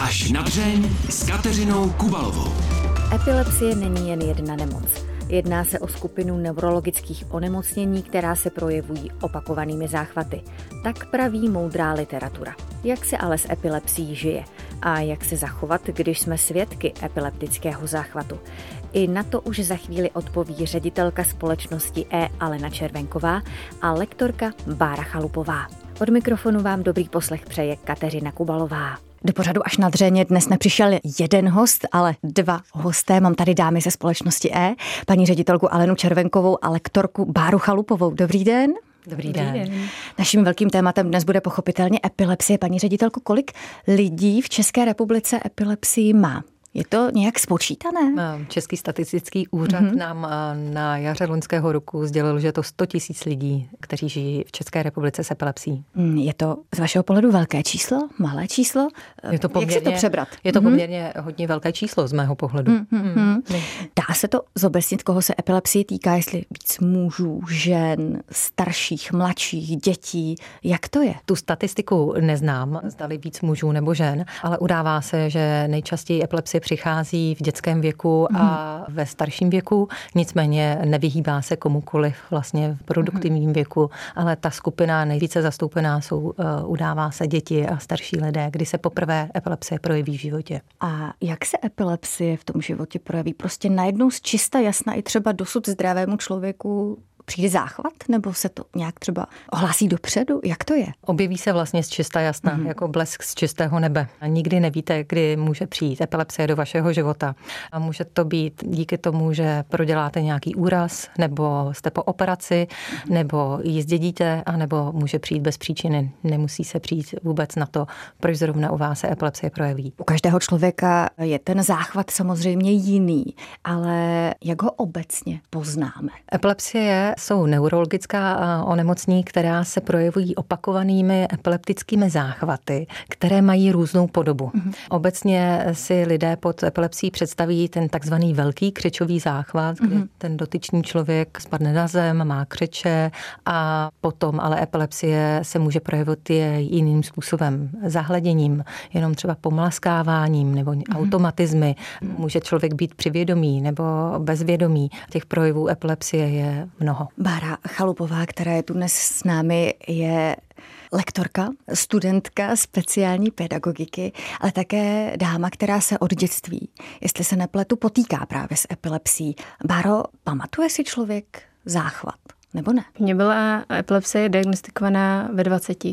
Až na dřeň s Kateřinou Kubalovou. Epilepsie není jen jedna nemoc. Jedná se o skupinu neurologických onemocnění, která se projevují opakovanými záchvaty. Tak praví moudrá literatura. Jak se ale s epilepsií žije? A jak se zachovat, když jsme svědky epileptického záchvatu? I na to už za chvíli odpoví ředitelka společnosti E. Alena Červenková a lektorka Bára Chalupová. Od mikrofonu vám dobrý poslech přeje Kateřina Kubalová. Do pořadu až na dřeně dnes nepřišel jeden host, ale dva hosté. Mám tady dámy ze společnosti E, paní ředitelku Alenu Červenkovou a lektorku Báru Chalupovou. Dobrý den. Dobrý, Dobrý den. den. Naším velkým tématem dnes bude pochopitelně epilepsie. Paní ředitelko, kolik lidí v České republice epilepsii má? Je to nějak spočítané? Český statistický úřad mm-hmm. nám eh, na jaře loňského roku sdělil, že je to 100 tisíc lidí, kteří žijí v České republice s epilepsí. Mm, je to z vašeho pohledu velké číslo, malé číslo? Je to poměrně, Jak se to přebrat? Je to mm-hmm. poměrně hodně velké číslo z mého pohledu. Mm-hmm. Mm. Dá se to zobecnit, koho se epilepsie týká, jestli víc mužů, žen, starších, mladších, dětí? Jak to je? Tu statistiku neznám, zdali víc mužů nebo žen, ale udává se, že nejčastěji epilepsie přichází v dětském věku a mhm. ve starším věku, nicméně nevyhýbá se komukoliv vlastně v produktivním mhm. věku, ale ta skupina nejvíce zastoupená jsou, uh, udává se děti a starší lidé, kdy se poprvé epilepsie projeví v životě. A jak se epilepsie v tom životě projeví? Prostě najednou z čista jasna i třeba dosud zdravému člověku přijde záchvat, nebo se to nějak třeba ohlásí dopředu? Jak to je? Objeví se vlastně z čista jasna, mm-hmm. jako blesk z čistého nebe. A nikdy nevíte, kdy může přijít epilepsie do vašeho života. A může to být díky tomu, že proděláte nějaký úraz, nebo jste po operaci, mm-hmm. nebo ji zdědíte, anebo může přijít bez příčiny. Nemusí se přijít vůbec na to, proč zrovna u vás se epilepsie projeví. U každého člověka je ten záchvat samozřejmě jiný, ale jak ho obecně poznáme? Epilepsie je jsou neurologická onemocnění, která se projevují opakovanými epileptickými záchvaty, které mají různou podobu. Mm-hmm. Obecně si lidé pod epilepsií představí ten takzvaný velký křečový záchvat, mm-hmm. kdy ten dotyčný člověk spadne na zem, má křeče a potom ale epilepsie se může projevit je jiným způsobem, zahleděním, jenom třeba pomlaskáváním nebo mm-hmm. automatizmy. Může člověk být přivědomý nebo bezvědomý. Těch projevů epilepsie je mnoho. Bára Chalupová, která je tu dnes s námi, je lektorka, studentka speciální pedagogiky, ale také dáma, která se od dětství, jestli se nepletu, potýká právě s epilepsí. Báro, pamatuje si člověk záchvat? Nebo ne? Mně byla epilepsie diagnostikovaná ve 20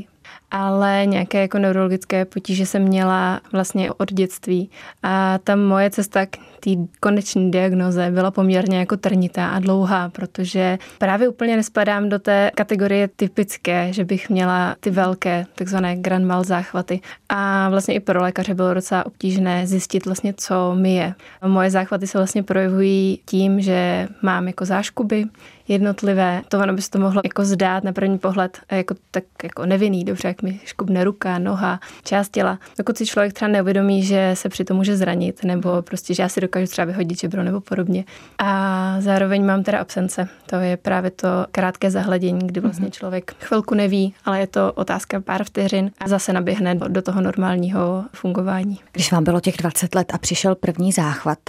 ale nějaké jako neurologické potíže jsem měla vlastně od dětství. A ta moje cesta k té konečné diagnoze byla poměrně jako trnitá a dlouhá, protože právě úplně nespadám do té kategorie typické, že bych měla ty velké, takzvané grand mal záchvaty. A vlastně i pro lékaře bylo docela obtížné zjistit vlastně, co mi je. Moje záchvaty se vlastně projevují tím, že mám jako záškuby, jednotlivé. To ono by se to mohlo jako zdát na první pohled jako tak jako nevinný, dobře, jak mi škubne ruka, noha, část těla. Dokud si člověk třeba neuvědomí, že se při tom může zranit, nebo prostě, že já si dokážu třeba vyhodit žebro nebo podobně. A zároveň mám teda absence. To je právě to krátké zahledění, kdy vlastně mhm. člověk chvilku neví, ale je to otázka pár vteřin a zase naběhne do toho normálního fungování. Když vám bylo těch 20 let a přišel první záchvat,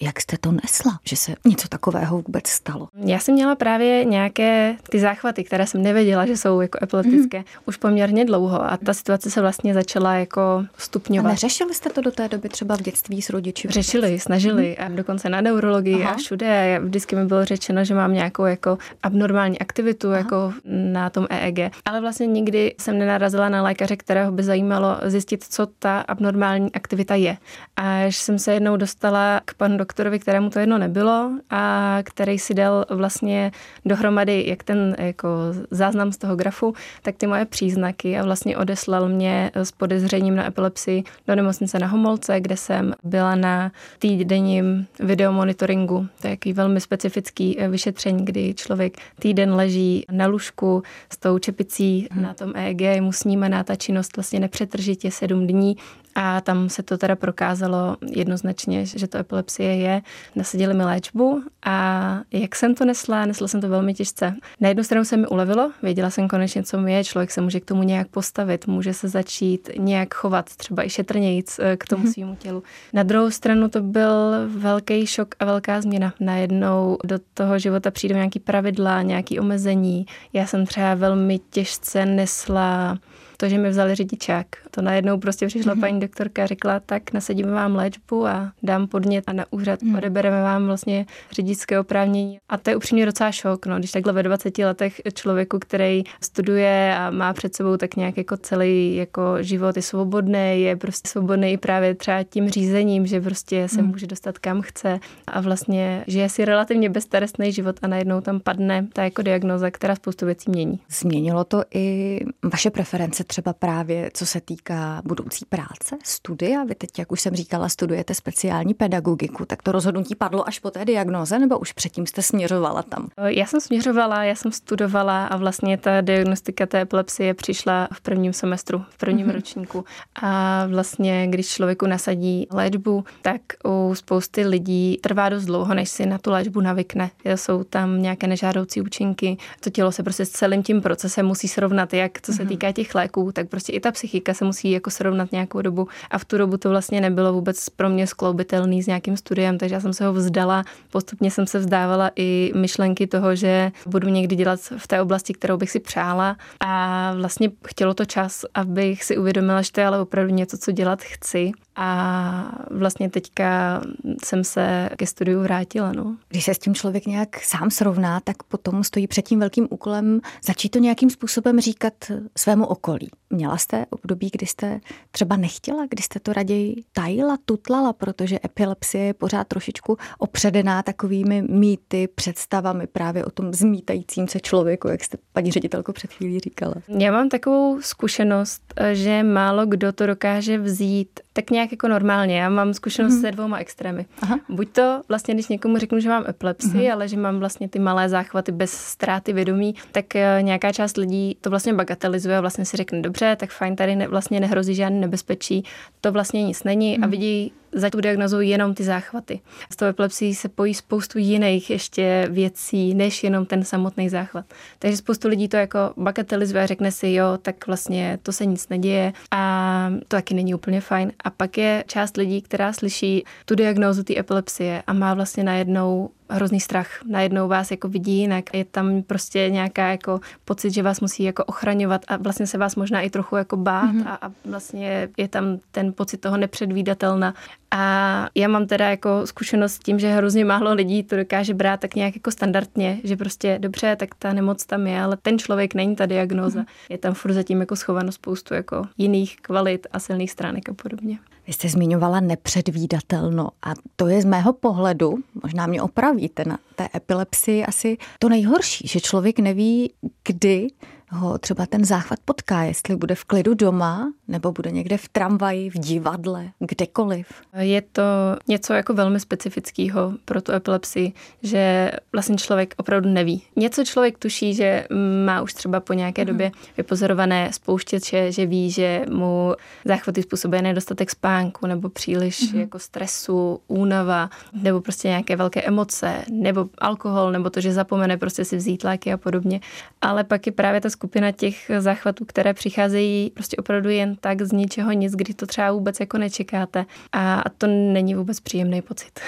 jak jste to nesla, že se něco takového vůbec stalo? Já jsem měla právě nějaké ty záchvaty, které jsem nevěděla, že jsou jako epileptické, mm. už poměrně dlouho a ta situace se vlastně začala jako stupňovat. A neřešili jste to do té doby třeba v dětství s rodiči? Řešili, snažili mm. a dokonce na neurologii Aha. a všude. Vždycky mi bylo řečeno, že mám nějakou jako abnormální aktivitu Aha. jako na tom EEG. Ale vlastně nikdy jsem nenarazila na lékaře, kterého by zajímalo zjistit, co ta abnormální aktivita je. Až jsem se jednou dostala k panu doktorovi, kterému to jedno nebylo a který si dal vlastně dohromady jak ten jako záznam z toho grafu, tak ty moje příznaky a vlastně odeslal mě s podezřením na epilepsii do nemocnice na Homolce, kde jsem byla na týdenním videomonitoringu. To je jaký velmi specifický eh, vyšetření, kdy člověk týden leží na lůžku s tou čepicí hmm. na tom EEG, mu snímaná ta činnost vlastně nepřetržitě sedm dní a tam se to teda prokázalo jednoznačně, že to epilepsie je. Nasadili mi léčbu a jak jsem to nesla, nesla jsem to velmi těžce. Na jednu stranu se mi ulevilo, věděla jsem konečně, co mi je, člověk se může k tomu nějak postavit, může se začít nějak chovat, třeba i šetrnějíc eh, k tomu mm-hmm. svýmu tělu. Na druhou stranu to byl velký šok a velká změna. Najednou do toho života přijdou nějaký pravidla, nějaký omezení. Já jsem třeba velmi těžce nesla to, že mi vzali řidičák. To najednou prostě přišla mm-hmm. paní doktorka a řekla, tak nasadíme vám léčbu a dám podnět a na úřad mm. odebereme vám vlastně řidičské oprávnění. A to je upřímně docela šok, no, když takhle ve 20 letech člověku, který studuje a má před sebou tak nějak jako celý jako život je svobodný, je prostě svobodný právě třeba tím řízením, že prostě se mm. může dostat kam chce a vlastně žije si relativně bezstarostný život a najednou tam padne ta jako diagnoza, která spoustu věcí mění. Změnilo to i vaše preference třeba právě co se týká budoucí práce, studia? Vy teď, jak už jsem říkala, studujete speciální pedagogiku, tak to rozhodnutí padlo až po té diagnoze, nebo už předtím jste směřovala tam? Já jsem směřovala, já jsem studovala a vlastně ta diagnostika té epilepsie přišla v prvním semestru, v prvním mm-hmm. ročníku. A vlastně, když člověku nasadí léčbu, tak u spousty lidí trvá dost dlouho, než si na tu léčbu navykne. Jsou tam nějaké nežádoucí účinky, to tělo se prostě s celým tím procesem musí srovnat, jak co se mhm. týká těch léků, tak prostě i ta psychika se musí jako srovnat nějakou dobu. A v tu dobu to vlastně nebylo vůbec pro mě skloubitelný s nějakým studiem, takže já jsem se ho vzdala. Postupně jsem se vzdávala i myšlenky toho, že budu někdy dělat v té oblasti, kterou bych si přála. A vlastně chtělo to čas, abych si uvědomila, že to je ale opravdu něco, co dělat chci. A vlastně teďka jsem se ke studiu vrátila. No. Když se s tím člověk nějak sám srovná, tak potom stojí před tím velkým úkolem začít to nějakým způsobem říkat svému okolí. Měla jste období, kdy jste třeba nechtěla, kdy jste to raději tajila, tutlala, protože epilepsie je pořád trošičku opředená takovými mýty, představami právě o tom zmítajícím se člověku, jak jste paní ředitelko před chvílí říkala. Já mám takovou zkušenost, že málo kdo to dokáže vzít tak nějak jako normálně. Já mám zkušenost mm-hmm. se dvouma extrémy. Aha. Buď to vlastně, když někomu řeknu, že mám epilepsii, mm-hmm. ale že mám vlastně ty malé záchvaty bez ztráty vědomí, tak eh, nějaká část lidí to vlastně bagatelizuje a vlastně si řekne, dobře, tak fajn, tady ne, vlastně nehrozí žádný nebezpečí, to vlastně nic není mm-hmm. a mhm. vidí za tu jenom ty záchvaty. S tou epilepsií se pojí spoustu jiných ještě věcí, než jenom ten samotný záchvat. Takže spoustu lidí to jako bagatelizuje a řekne si, jo, tak vlastně to se nic neděje a to taky není úplně fajn. A pak je část lidí, která slyší tu diagnózu té epilepsie a má vlastně najednou hrozný strach. Najednou vás jako vidí jinak. Je tam prostě nějaká jako pocit, že vás musí jako ochraňovat a vlastně se vás možná i trochu jako bát mm-hmm. a, a vlastně je tam ten pocit toho nepředvídatelna. A já mám teda jako zkušenost s tím, že hrozně málo lidí to dokáže brát tak nějak jako standardně, že prostě dobře, tak ta nemoc tam je, ale ten člověk není ta diagnóza. Mm-hmm. Je tam furt zatím jako schováno spoustu jako jiných kvalit a silných stránek a podobně. Vy jste zmiňovala nepředvídatelno a to je z mého pohledu, možná mě opravíte na té epilepsii asi to nejhorší, že člověk neví, kdy ho třeba ten záchvat potká, jestli bude v klidu doma, nebo bude někde v tramvaji, v divadle, kdekoliv. Je to něco jako velmi specifického pro tu epilepsii, že vlastně člověk opravdu neví. Něco člověk tuší, že má už třeba po nějaké mm. době vypozorované spouštěče, že ví, že mu záchvaty způsobuje nedostatek spánku nebo příliš mm. jako stresu, únava, nebo prostě nějaké velké emoce, nebo alkohol, nebo to, že zapomene prostě si vzít léky a podobně. Ale pak je právě ta skupina těch záchvatů, které přicházejí prostě opravdu jen tak z ničeho nic, kdy to třeba vůbec jako nečekáte. A to není vůbec příjemný pocit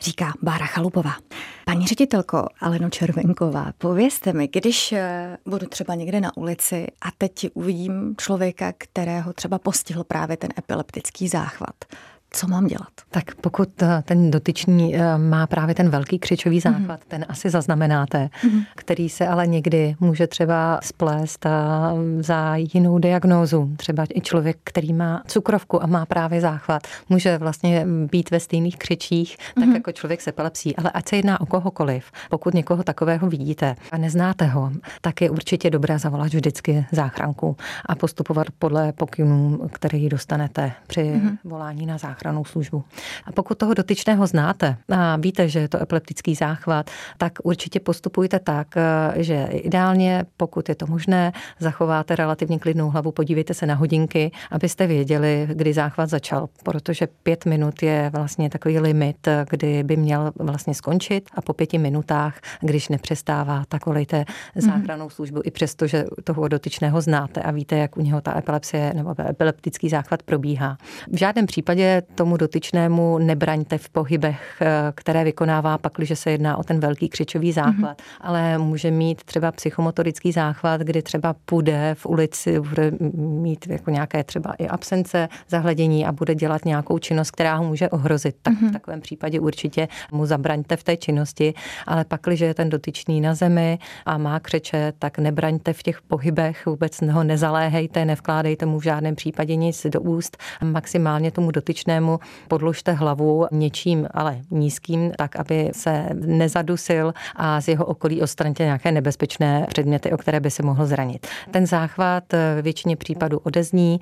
říká Bára Chalupová. Paní ředitelko Aleno Červenková, povězte mi, když eh, budu třeba někde na ulici a teď uvidím člověka, kterého třeba postihl právě ten epileptický záchvat, co mám dělat? Tak pokud eh, ten dotyčný eh, má právě ten velký křičový mhm. záchvat, mm. ten asi zaznamenáte, mm. který se ale někdy může třeba splést za jinou diagnózu. Třeba i člověk, který má cukrovku a má právě záchvat, může vlastně být ve stejných křičích, tak mm. jako člověk se epilepsí. Ale ať se jedná o kohokoliv, pokud někoho takového vidíte a neznáte ho, tak je určitě dobré zavolat vždycky záchranku a postupovat podle pokynů, který dostanete při mm. volání na záchranku záchrannou službu. A pokud toho dotyčného znáte a víte, že je to epileptický záchvat, tak určitě postupujte tak, že ideálně, pokud je to možné, zachováte relativně klidnou hlavu, podívejte se na hodinky, abyste věděli, kdy záchvat začal, protože pět minut je vlastně takový limit, kdy by měl vlastně skončit a po pěti minutách, když nepřestává, tak volejte záchranou službu, i přesto, že toho dotyčného znáte a víte, jak u něho ta epilepsie nebo epileptický záchvat probíhá. V žádném případě tomu dotyčnému nebraňte v pohybech, které vykonává pak, když se jedná o ten velký křičový záchvat, mm-hmm. ale může mít třeba psychomotorický záchvat, kdy třeba půjde v ulici, bude mít jako nějaké třeba i absence zahledění a bude dělat nějakou činnost, která ho může ohrozit. Tak mm-hmm. v mhm. takovém případě určitě mu zabraňte v té činnosti, ale pak, když je ten dotyčný na zemi a má křeče, tak nebraňte v těch pohybech, vůbec ho nezaléhejte, nevkládejte mu v žádném případě nic do úst. Maximálně tomu dotyčnému podložte hlavu něčím, ale nízkým, tak, aby se nezadusil a z jeho okolí odstraňte nějaké nebezpečné předměty, o které by se mohl zranit. Ten záchvat většině případů odezní,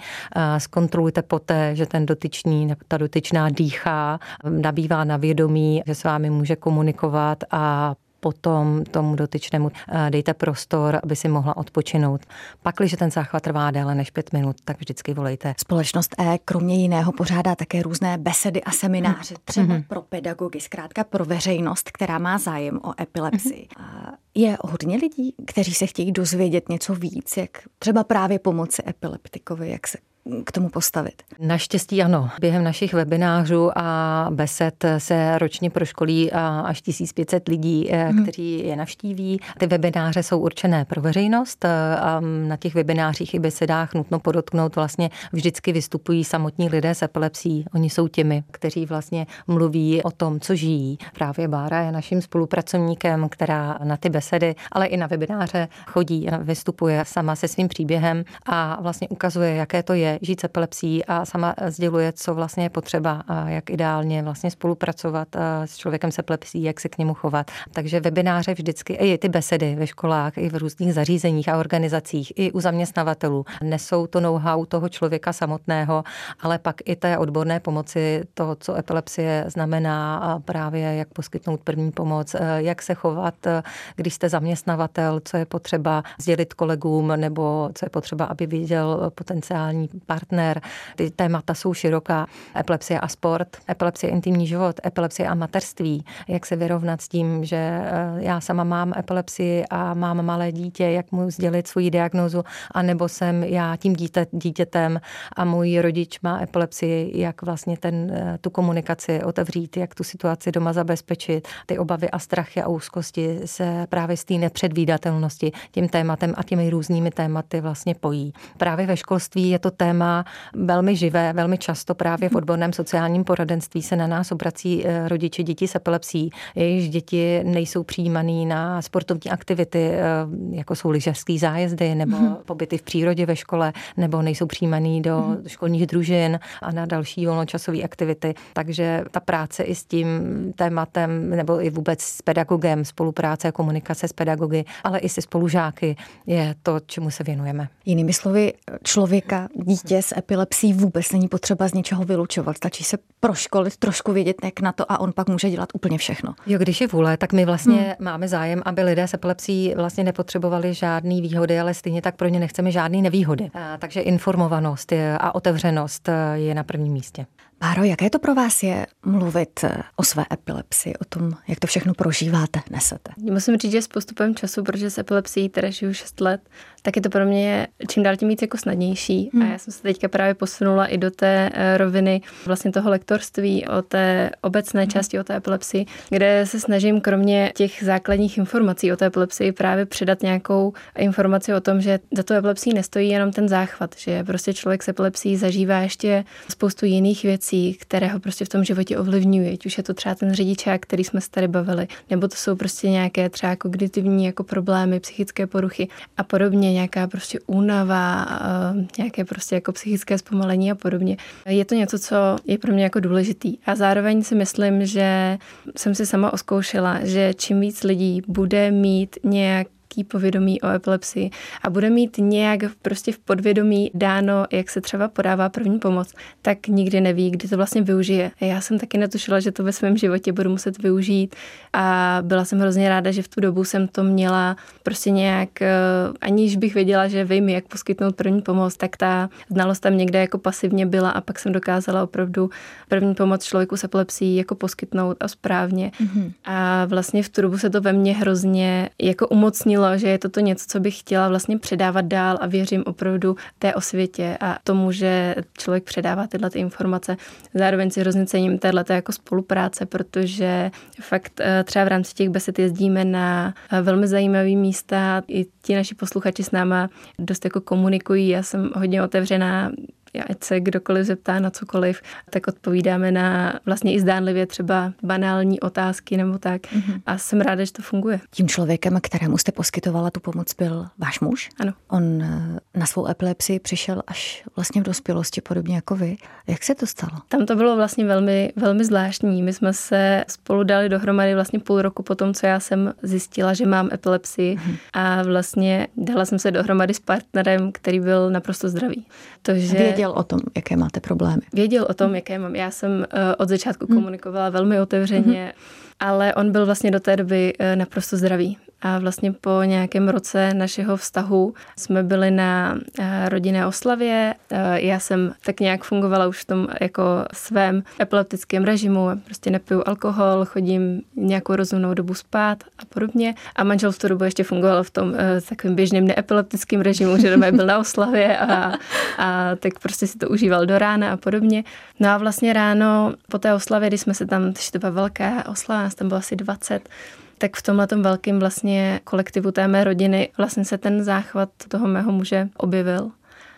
zkontrolujte poté, že ten dotyčný, ta dotyčná dýchá, nabývá na vědomí, že s vámi může komunikovat a potom tomu dotyčnému eh, dejte prostor, aby si mohla odpočinout. Pak, když ten záchvat trvá déle než pět minut, tak vždycky volejte. Společnost E kromě jiného pořádá také různé besedy a semináře, třeba mm-hmm. pro pedagogy, zkrátka pro veřejnost, která má zájem o epilepsii. Mm-hmm. Je hodně lidí, kteří se chtějí dozvědět něco víc, jak třeba právě pomoci epileptikovi, jak se k tomu postavit? Naštěstí ano. Během našich webinářů a besed se ročně proškolí až 1500 lidí, hmm. kteří je navštíví. Ty webináře jsou určené pro veřejnost a na těch webinářích i besedách nutno podotknout vlastně vždycky vystupují samotní lidé s epilepsí. Oni jsou těmi, kteří vlastně mluví o tom, co žijí. Právě Bára je naším spolupracovníkem, která na ty besedy, ale i na webináře chodí vystupuje sama se svým příběhem a vlastně ukazuje, jaké to je žít s epilepsí a sama sděluje, co vlastně je potřeba a jak ideálně vlastně spolupracovat s člověkem s epilepsí, jak se k němu chovat. Takže webináře vždycky, i ty besedy ve školách, i v různých zařízeních a organizacích, i u zaměstnavatelů nesou to know-how toho člověka samotného, ale pak i té odborné pomoci toho, co epilepsie znamená a právě jak poskytnout první pomoc, jak se chovat, když jste zaměstnavatel, co je potřeba sdělit kolegům nebo co je potřeba, aby viděl potenciální partner. Ty témata jsou široká. Epilepsie a sport, epilepsie intimní život, epilepsie a materství. Jak se vyrovnat s tím, že eh, já sama mám epilepsii a mám malé dítě, jak mu sdělit svoji diagnozu, anebo jsem já tím dítě, dítětem a můj rodič má epilepsii, jak vlastně ten, eh, tu komunikaci otevřít, jak tu situaci doma zabezpečit. Ty obavy a strachy a úzkosti se právě z té nepředvídatelnosti tím tématem a těmi různými tématy vlastně pojí. Právě ve školství je to téma, téma velmi živé, velmi často právě v odborném sociálním poradenství se na nás obrací eh, rodiče dětí s epilepsií. Jejichž děti nejsou přijímaný na sportovní aktivity, eh, jako jsou lyžařský zájezdy nebo mm-hmm. pobyty v přírodě ve škole, nebo nejsou přijímaný do mm-hmm. školních družin a na další volnočasové aktivity. Takže ta práce i s tím tématem, nebo i vůbec s pedagogem, spolupráce a komunikace s pedagogy, ale i se spolužáky je to, čemu se věnujeme. Jinými slovy, člověka, dítě s epilepsí vůbec není potřeba z něčeho vylučovat. Stačí se proškolit, trošku vědět, jak na to a on pak může dělat úplně všechno. Jo, když je vůle, tak my vlastně hmm. máme zájem, aby lidé s epilepsí vlastně nepotřebovali žádný výhody, ale stejně tak pro ně nechceme žádný nevýhody. A, takže informovanost je, a otevřenost je na prvním místě. Páro, jaké to pro vás je mluvit o své epilepsii, o tom, jak to všechno prožíváte, nesete? Musím říct, že s postupem času, protože s epilepsií teda žiju 6 let, tak je to pro mě čím dál tím víc jako snadnější. Hmm. A já jsem se teďka právě posunula i do té eh, roviny vlastně toho lektorství o té obecné hmm. části o té epilepsii, kde se snažím kromě těch základních informací o té epilepsii právě předat nějakou informaci o tom, že za to epilepsii nestojí jenom ten záchvat, že prostě člověk s epilepsií zažívá ještě spoustu jiných věcí, které ho prostě v tom životě ovlivňují. Ať už je to třeba ten řidičák, který jsme se tady bavili, nebo to jsou prostě nějaké třeba kognitivní jako problémy, psychické poruchy a podobně nějaká prostě únava, eh, nějaké prostě jako psychické zpomalení a podobně. Je to něco, co je pro mě jako důležitý. A zároveň si myslím, že jsem si sama oskoušela, že čím víc lidí bude mít nějak nízký povědomí o epilepsii a bude mít nějak prostě v podvědomí dáno, jak se třeba podává první pomoc, tak nikdy neví, kdy to vlastně využije. Já jsem taky netušila, že to ve svém životě budu muset využít a byla jsem hrozně ráda, že v tu dobu jsem to měla prostě nějak, eh, aniž bych věděla, že vím, jak poskytnout první pomoc, tak ta znalost tam někde jako pasivně byla a pak jsem dokázala opravdu první pomoc člověku s epilepsií jako poskytnout a správně. Mm-hmm. A vlastně v tu dobu se to ve mně hrozně jako umocnilo, že je toto něco, co bych chtěla vlastně předávat dál a věřím opravdu té osvětě a tomu, že člověk předává tyhle ty informace. Zároveň si hrozně cením téhle jako spolupráce, protože fakt eh, třeba v rámci těch besed jezdíme na eh, velmi zajímavé místa. I ti naši posluchači s náma dost jako komunikují. Já jsem hodně otevřená ať se kdokoliv zeptá na cokoliv, tak odpovídáme na vlastně i zdánlivě třeba banální otázky nebo tak. Mm-hmm. A jsem ráda, že to funguje. Tím člověkem, kterému jste poskytovala tu pomoc, byl váš muž? Ano. On eh, na svou epilepsii přišel až vlastně v dospělosti, podobně jako vy. Jak se to stalo? Tam to bylo vlastně velmi, velmi zvláštní. My jsme se spolu dali dohromady vlastně půl roku po tom, co já jsem zjistila, že mám epilepsii mm-hmm. a vlastně dala jsem se dohromady s partnerem, který byl naprosto zdravý. To, že... Věděl věděl o tom, jaké máte problémy? Věděl o tom, jaké mám. Já jsem uh, od začátku hmm. komunikovala velmi otevřeně, hmm. ale on byl vlastně do té doby uh, naprosto zdravý. A vlastně po nějakém roce našeho vztahu jsme byli na eh, rodinné oslavě. Eh, já jsem tak nějak fungovala už v tom jako svém epileptickém režimu. Prostě nepiju alkohol, chodím nějakou rozumnou dobu spát a podobně. A manžel v tu dobu ještě fungoval v tom eh, takovém běžným neepileptickém režimu, že doma byl na oslavě a, a tak prostě si to užíval do rána a podobně. No a vlastně ráno po té oslavě, když jsme se tam, to byla velká oslava, nás tam bylo asi 20, tak v tomhle velkém vlastně kolektivu té mé rodiny vlastně se ten záchvat toho mého muže objevil.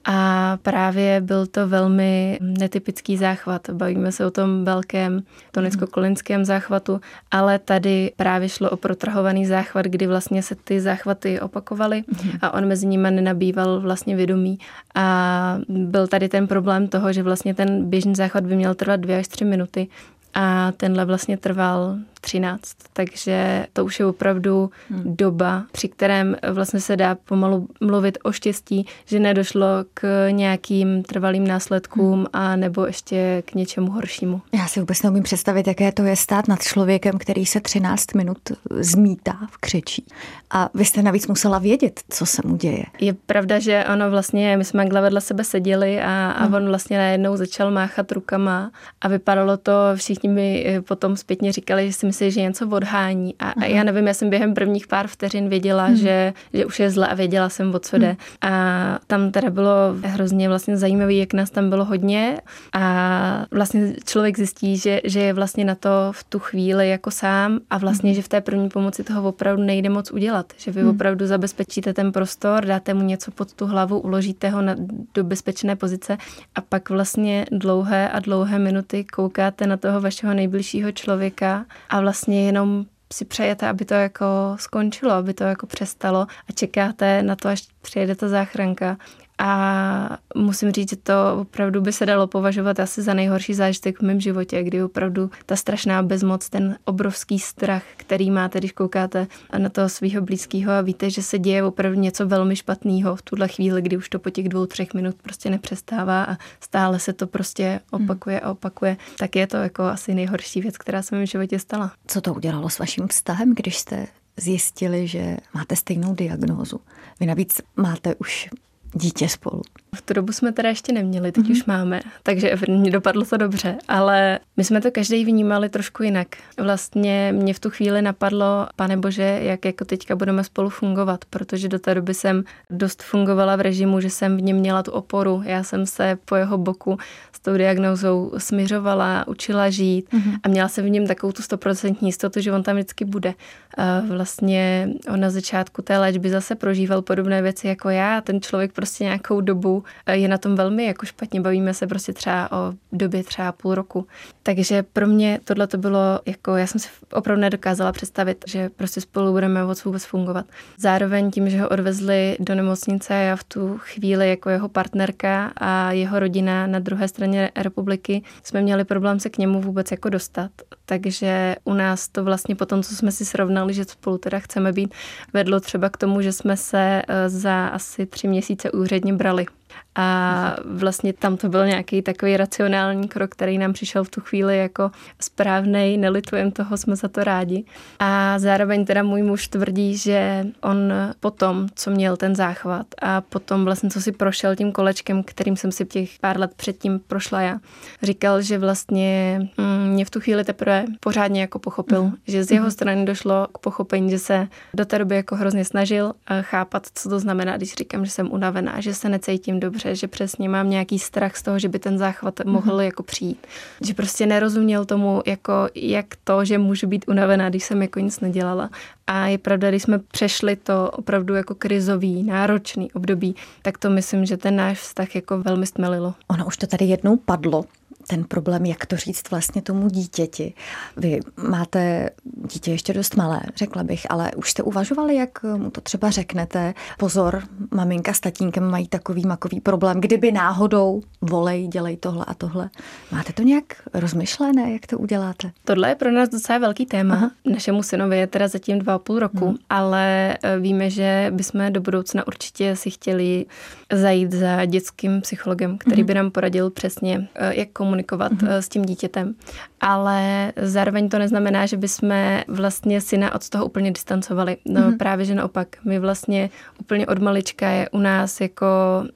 A právě byl to velmi netypický záchvat. Bavíme se o tom velkém tonicko-kolinském záchvatu, ale tady právě šlo o protrahovaný záchvat, kdy vlastně se ty záchvaty opakovaly mhm. a on mezi nimi nenabýval vlastně vědomí. A byl tady ten problém toho, že vlastně ten běžný záchvat by měl trvat dvě až tři minuty a tenhle vlastně trval 13, takže to už je opravdu hmm. doba, při kterém vlastně se dá pomalu mluvit o štěstí, že nedošlo k nějakým trvalým následkům hmm. a nebo ještě k něčemu horšímu. Já si vůbec neumím představit, jaké to je stát nad člověkem, který se 13 minut zmítá v křečí. A vy jste navíc musela vědět, co se mu děje. Je pravda, že ono vlastně, my jsme takhle vedle sebe seděli a, a hmm. on vlastně najednou začal máchat rukama a vypadalo to, všichni mi potom zpětně říkali, že si myslí, že něco odhání. A, a já nevím, já jsem během prvních pár vteřin věděla, hmm. že, že už je zle a věděla jsem, o co jde. Hmm. A tam teda bylo hrozně vlastně zajímavé, jak nás tam bylo hodně a vlastně člověk zjistí, že, že je vlastně na to v tu chvíli jako sám a vlastně, hmm. že v té první pomoci toho opravdu nejde moc udělat. Že vy hmm. opravdu zabezpečíte ten prostor, dáte mu něco pod tu hlavu, uložíte ho na, do bezpečné pozice a pak vlastně dlouhé a dlouhé minuty koukáte na toho vašeho nejbližšího člověka a vlastně jenom si přejete, aby to jako skončilo, aby to jako přestalo a čekáte na to, až přijede ta záchranka. A musím říct, že to opravdu by se dalo považovat asi za nejhorší zážitek v mém životě, kdy opravdu ta strašná bezmoc, ten obrovský strach, který máte, když koukáte na toho svého blízkého a víte, že se děje opravdu něco velmi špatného v tuhle chvíli, kdy už to po těch dvou, třech minut prostě nepřestává a stále se to prostě opakuje a opakuje, tak je to jako asi nejhorší věc, která se mi v životě stala. Co to udělalo s vaším vztahem, když jste zjistili, že máte stejnou diagnózu? Vy navíc máte už dítě spolu. V tu dobu jsme teda ještě neměli, teď mm-hmm. už máme, takže dopadlo to dobře, ale my jsme to každý vnímali trošku jinak. Vlastně mě v tu chvíli napadlo, pane bože, jak jako teďka budeme spolu fungovat, protože do té doby jsem dost fungovala v režimu, že jsem v něm měla tu oporu. Já jsem se po jeho boku s tou diagnózou směřovala, učila žít mm-hmm. a měla jsem v něm takovou tu stoprocentní jistotu, že on tam vždycky bude. A vlastně on na začátku té léčby zase prožíval podobné věci jako já. Ten člověk prostě nějakou dobu je na tom velmi jako špatně. Bavíme se prostě třeba o době třeba půl roku. Takže pro mě tohle to bylo jako, já jsem si opravdu nedokázala představit, že prostě spolu budeme moc vůbec fungovat. Zároveň tím, že ho odvezli do nemocnice, já v tu chvíli jako jeho partnerka a jeho rodina na druhé straně republiky jsme měli problém se k němu vůbec jako dostat. Takže u nás to vlastně po tom, co jsme si srovnali, že spolu teda chceme být, vedlo třeba k tomu, že jsme se eh, za asi tři měsíce úředně brali a vlastně tam to byl nějaký takový racionální krok, který nám přišel v tu chvíli jako správný, nelitujem toho, jsme za to rádi. A zároveň teda můj muž tvrdí, že on potom, co měl ten záchvat a potom vlastně, co si prošel tím kolečkem, kterým jsem si těch pár let předtím prošla já, říkal, že vlastně mm, mě v tu chvíli teprve pořádně jako pochopil, mm. že z jeho mm. strany došlo k pochopení, že se do té doby jako hrozně snažil chápat, co to znamená, když říkám, že jsem unavená, že se necítím dobře, že přesně mám nějaký strach z toho, že by ten záchvat mohl mm-hmm. jako přijít. Že prostě nerozuměl tomu, jako jak to, že můžu být unavená, když jsem jako nic nedělala. A je pravda, když jsme přešli to opravdu jako krizový, náročný období, tak to myslím, že ten náš vztah jako velmi stmelilo. Ono už to tady jednou padlo, ten problém, jak to říct vlastně tomu dítěti. Vy máte dítě ještě dost malé, řekla bych, ale už jste uvažovali, jak mu to třeba řeknete. Pozor, maminka s tatínkem mají takový makový problém, kdyby náhodou volej, dělej tohle a tohle. Máte to nějak rozmyšlené, jak to uděláte? Tohle je pro nás docela velký téma. Aha. Našemu synovi je teda zatím dva půl roku, hmm. ale eh, víme, že bychom do budoucna určitě si chtěli zajít za dětským psychologem, který hmm. by nám poradil přesně, eh, jak komunikovat komunikovat mm-hmm. s tím dítětem. Ale zároveň to neznamená, že bychom vlastně syna od toho úplně distancovali. No mm-hmm. právě, že naopak. My vlastně úplně od malička je u nás jako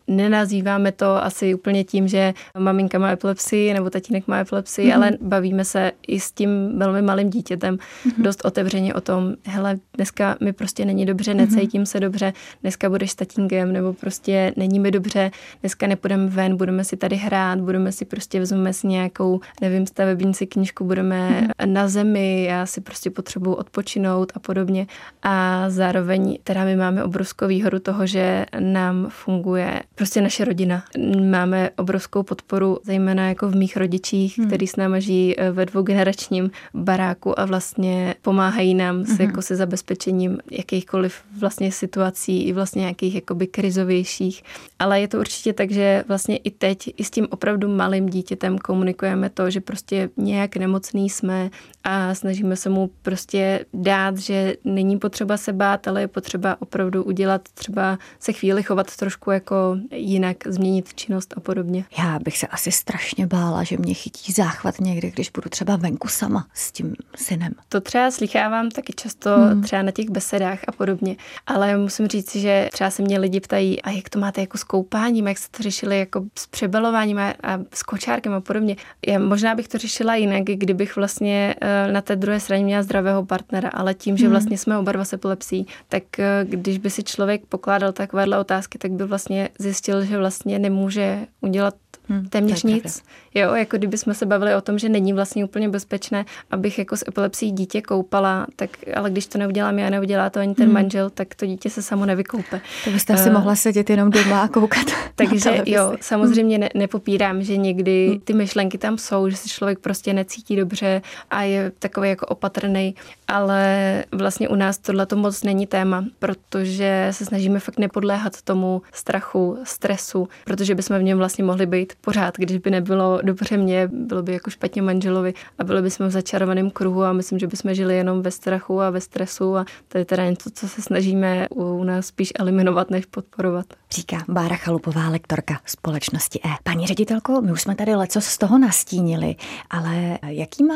nenazýváme to asi úplně tím, že maminka má epilepsii nebo tatínek má epilepsii, mm-hmm. ale bavíme se i s tím velmi malým dítětem mm-hmm. dost otevřeně o tom, hele, dneska mi prostě není dobře, mhm. necítím mm-hmm. se dobře, dneska budeš s tatínkem, nebo prostě není mi dobře, dneska nepůjdeme ven, budeme si tady hrát, budeme si prostě vezmeme si nějakou, nevím, stavebnici knížku, budeme mm. na zemi, já si prostě potřebuji odpočinout a podobně. A zároveň teda my máme obrovskou výhodu toho, že nám funguje prostě naše rodina. Máme obrovskou podporu, zejména jako v mých rodičích, mm. který s námi žijí eh, ve dvougeneračním baráku a vlastně pomáhají nám s, mm. jako se zabezpečením jakýchkoliv vlastně situací i vlastně nějakých jakoby krizovějších. Ale je to určitě tak, že vlastně i teď, i s tím opravdu malým dítětem komunikujeme to, že prostě nějak nemocný jsme a snažíme se mu prostě dát, že není potřeba se bát, ale je potřeba opravdu udělat, třeba se chvíli chovat trošku jako jinak, změnit činnost a podobně. Já bych se asi strašně bála, že mě chytí záchvat někdy, když budu třeba venku sama s tím synem. To třeba slychávám taky často hmm. Třeba na těch besedách a podobně, ale musím říct, že třeba se mě lidi ptají, a jak to máte jako s koupáním, jak jste to řešili jako s přebalováním a, a s kočárkem a podobně. Já možná bych to řešila jinak, kdybych vlastně eh, na té druhé straně měla zdravého partnera, ale tím, že hmm. vlastně jsme oba dva s epilepsí, tak eh, když by si člověk pokládal takovéhle otázky, tak by vlastně zjistil, že vlastně nemůže udělat Hmm, téměř nic. Pravda. Jo, jako kdyby jsme se bavili o tom, že není vlastně úplně bezpečné, abych jako s epilepsí dítě koupala, tak ale když to neudělám já, neudělá to ani ten hmm. manžel, tak to dítě se samo nevykoupe. To byste uh, si mohla sedět jenom doma a koukat. Takže jo, samozřejmě ne, nepopírám, že někdy hmm. ty myšlenky tam jsou, že se člověk prostě necítí dobře a je takový jako opatrný, ale vlastně u nás tohle to moc není téma, protože se snažíme fakt nepodléhat tomu strachu, stresu, protože bychom v něm vlastně mohli být pořád, když by nebylo dobře mě, bylo by jako špatně manželovi a byli bychom v začarovaném kruhu a myslím, že bychom žili jenom ve strachu a ve stresu a to je teda něco, co se snažíme u nás spíš eliminovat, než podporovat. Říká Bára Chalupová, lektorka společnosti E. Paní ředitelko, my už jsme tady leco z toho nastínili, ale jaký má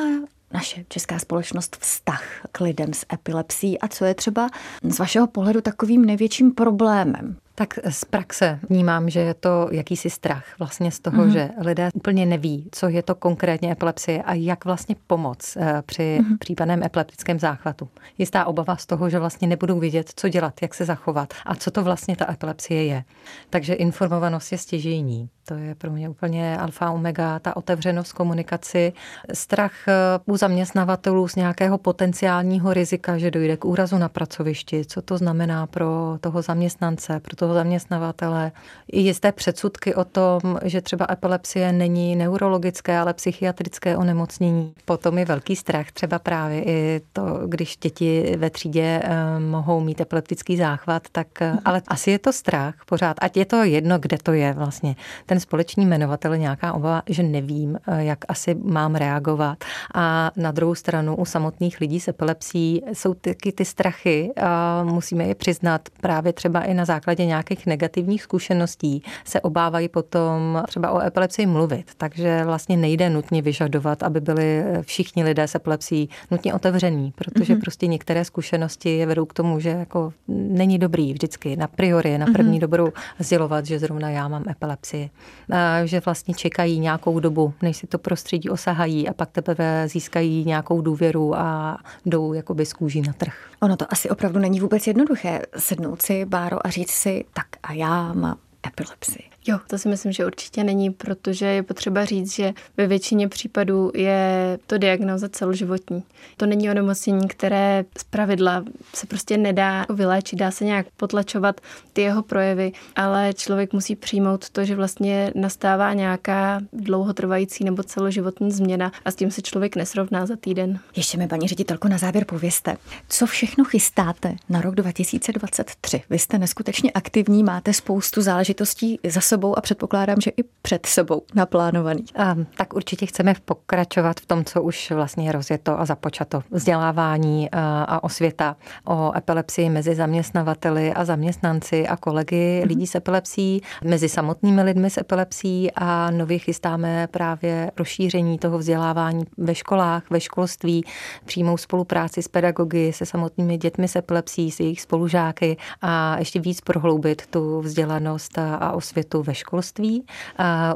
naše česká společnost vztah k lidem s epilepsií a co je třeba z vašeho pohledu takovým největším problémem? Tak z praxe vnímám, že je to jakýsi strach vlastně z toho, mm-hmm. že lidé úplně neví, co je to konkrétně epilepsie a jak vlastně pomoct eh, při mm-hmm. případném epileptickém záchvatu. Jistá obava z toho, že vlastně nebudou vědět, co dělat, jak se zachovat a co to vlastně ta epilepsie je. Takže informovanost je stěžejní. To je pro mě úplně alfa omega, ta otevřenost komunikaci, strach eh, u zaměstnavatelů z nějakého potenciálního rizika, že dojde k úrazu na pracovišti, co to znamená pro toho zaměstnance, pro to toho zaměstnavatele. I jisté předsudky o tom, že třeba epilepsie není neurologické, ale psychiatrické onemocnění. Potom je velký strach třeba právě i to, když děti ve třídě eh, mohou mít epileptický záchvat, tak mhm. ale asi je to strach pořád. Ať je to jedno, kde to je vlastně. Ten společný jmenovatel nějaká obava, že nevím, jak asi mám reagovat. A na druhou stranu u samotných lidí s epilepsí jsou taky ty strachy a musíme je přiznat právě třeba i na základě nějakých negativních zkušeností se obávají potom třeba o epilepsii mluvit. Takže vlastně nejde nutně vyžadovat, aby byli všichni lidé s epilepsí nutně otevření, protože mm-hmm. prostě některé zkušenosti je vedou k tomu, že jako není dobrý vždycky na priori, na první mm-hmm. dobrou sdělovat, že zrovna já mám epilepsii. A že vlastně čekají nějakou dobu, než si to prostředí osahají a pak teprve získají nějakou důvěru a jdou jakoby z kůží na trh. Ono to asi opravdu není vůbec jednoduché sednout si, Báro, a říct si, tak a já mám epilepsii. Jo, to si myslím, že určitě není, protože je potřeba říct, že ve většině případů je to diagnoza celoživotní. To není onemocnění, které z pravidla se prostě nedá vyléčit, dá se nějak potlačovat ty jeho projevy, ale člověk musí přijmout to, že vlastně nastává nějaká dlouhotrvající nebo celoživotní změna a s tím se člověk nesrovná za týden. Ještě mi, paní ředitelko, na závěr pověste, co všechno chystáte na rok 2023? Vy jste neskutečně aktivní, máte spoustu záležitostí za sebou a předpokládám, že i před sebou naplánovaný. A, tak určitě chceme pokračovat v tom, co už vlastně je rozjeto a započato. Vzdělávání a, a osvěta o epilepsii mezi zaměstnavateli a zaměstnanci a kolegy mm-hmm. lidí s epilepsií, mezi samotnými lidmi s epilepsií a nově chystáme právě rozšíření toho vzdělávání ve školách, ve školství, přímou spolupráci s pedagogy, se samotnými dětmi s epilepsií, s jejich spolužáky a ještě víc prohloubit tu vzdělanost a osvětu ve školství.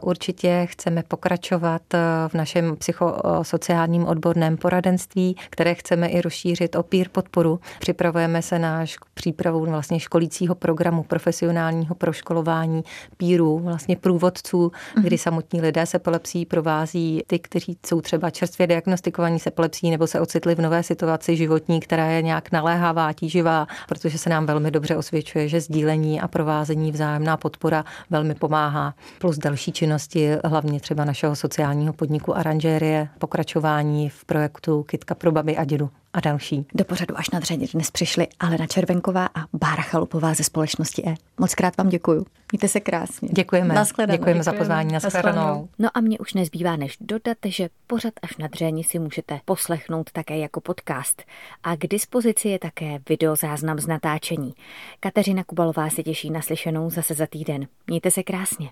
Určitě chceme pokračovat eh, v našem psychosociálním odborném poradenství, které chceme i rozšířit o peer podporu. Připravujeme se na přípravu vlastně školícího programu profesionálního proškolování pírů, vlastně průvodců, mm-hmm. kdy samotní lidé se epilepsií provází ty, kteří jsou třeba čerstvě diagnostikovaní se epilepsií nebo se ocitli v nové situaci životní, která je nějak naléhavá, tíživá, protože se nám velmi dobře osvědčuje, že sdílení a provázení vzájemná podpora velmi pomáhá. Plus další činnosti, hlavně třeba našeho sociálního podniku Aranžérie, pokračování v projektu Kitka pro baby a dědu a další. Do pořadu až na dřeně dnes přišli Alena Červenková a Bára Chalupová ze společnosti E. Moc krát vám děkuju. Mějte se krásně. Děkujeme. Děkujeme, děkujeme za pozvání. Naschledanou. No a mě už nezbývá než dodat, že pořad až na dřeně si můžete poslechnout také jako podcast. A k dispozici je také videozáznam z natáčení. Kateřina Kubalová se těší na slyšenou zase za týden. Mějte se krásně.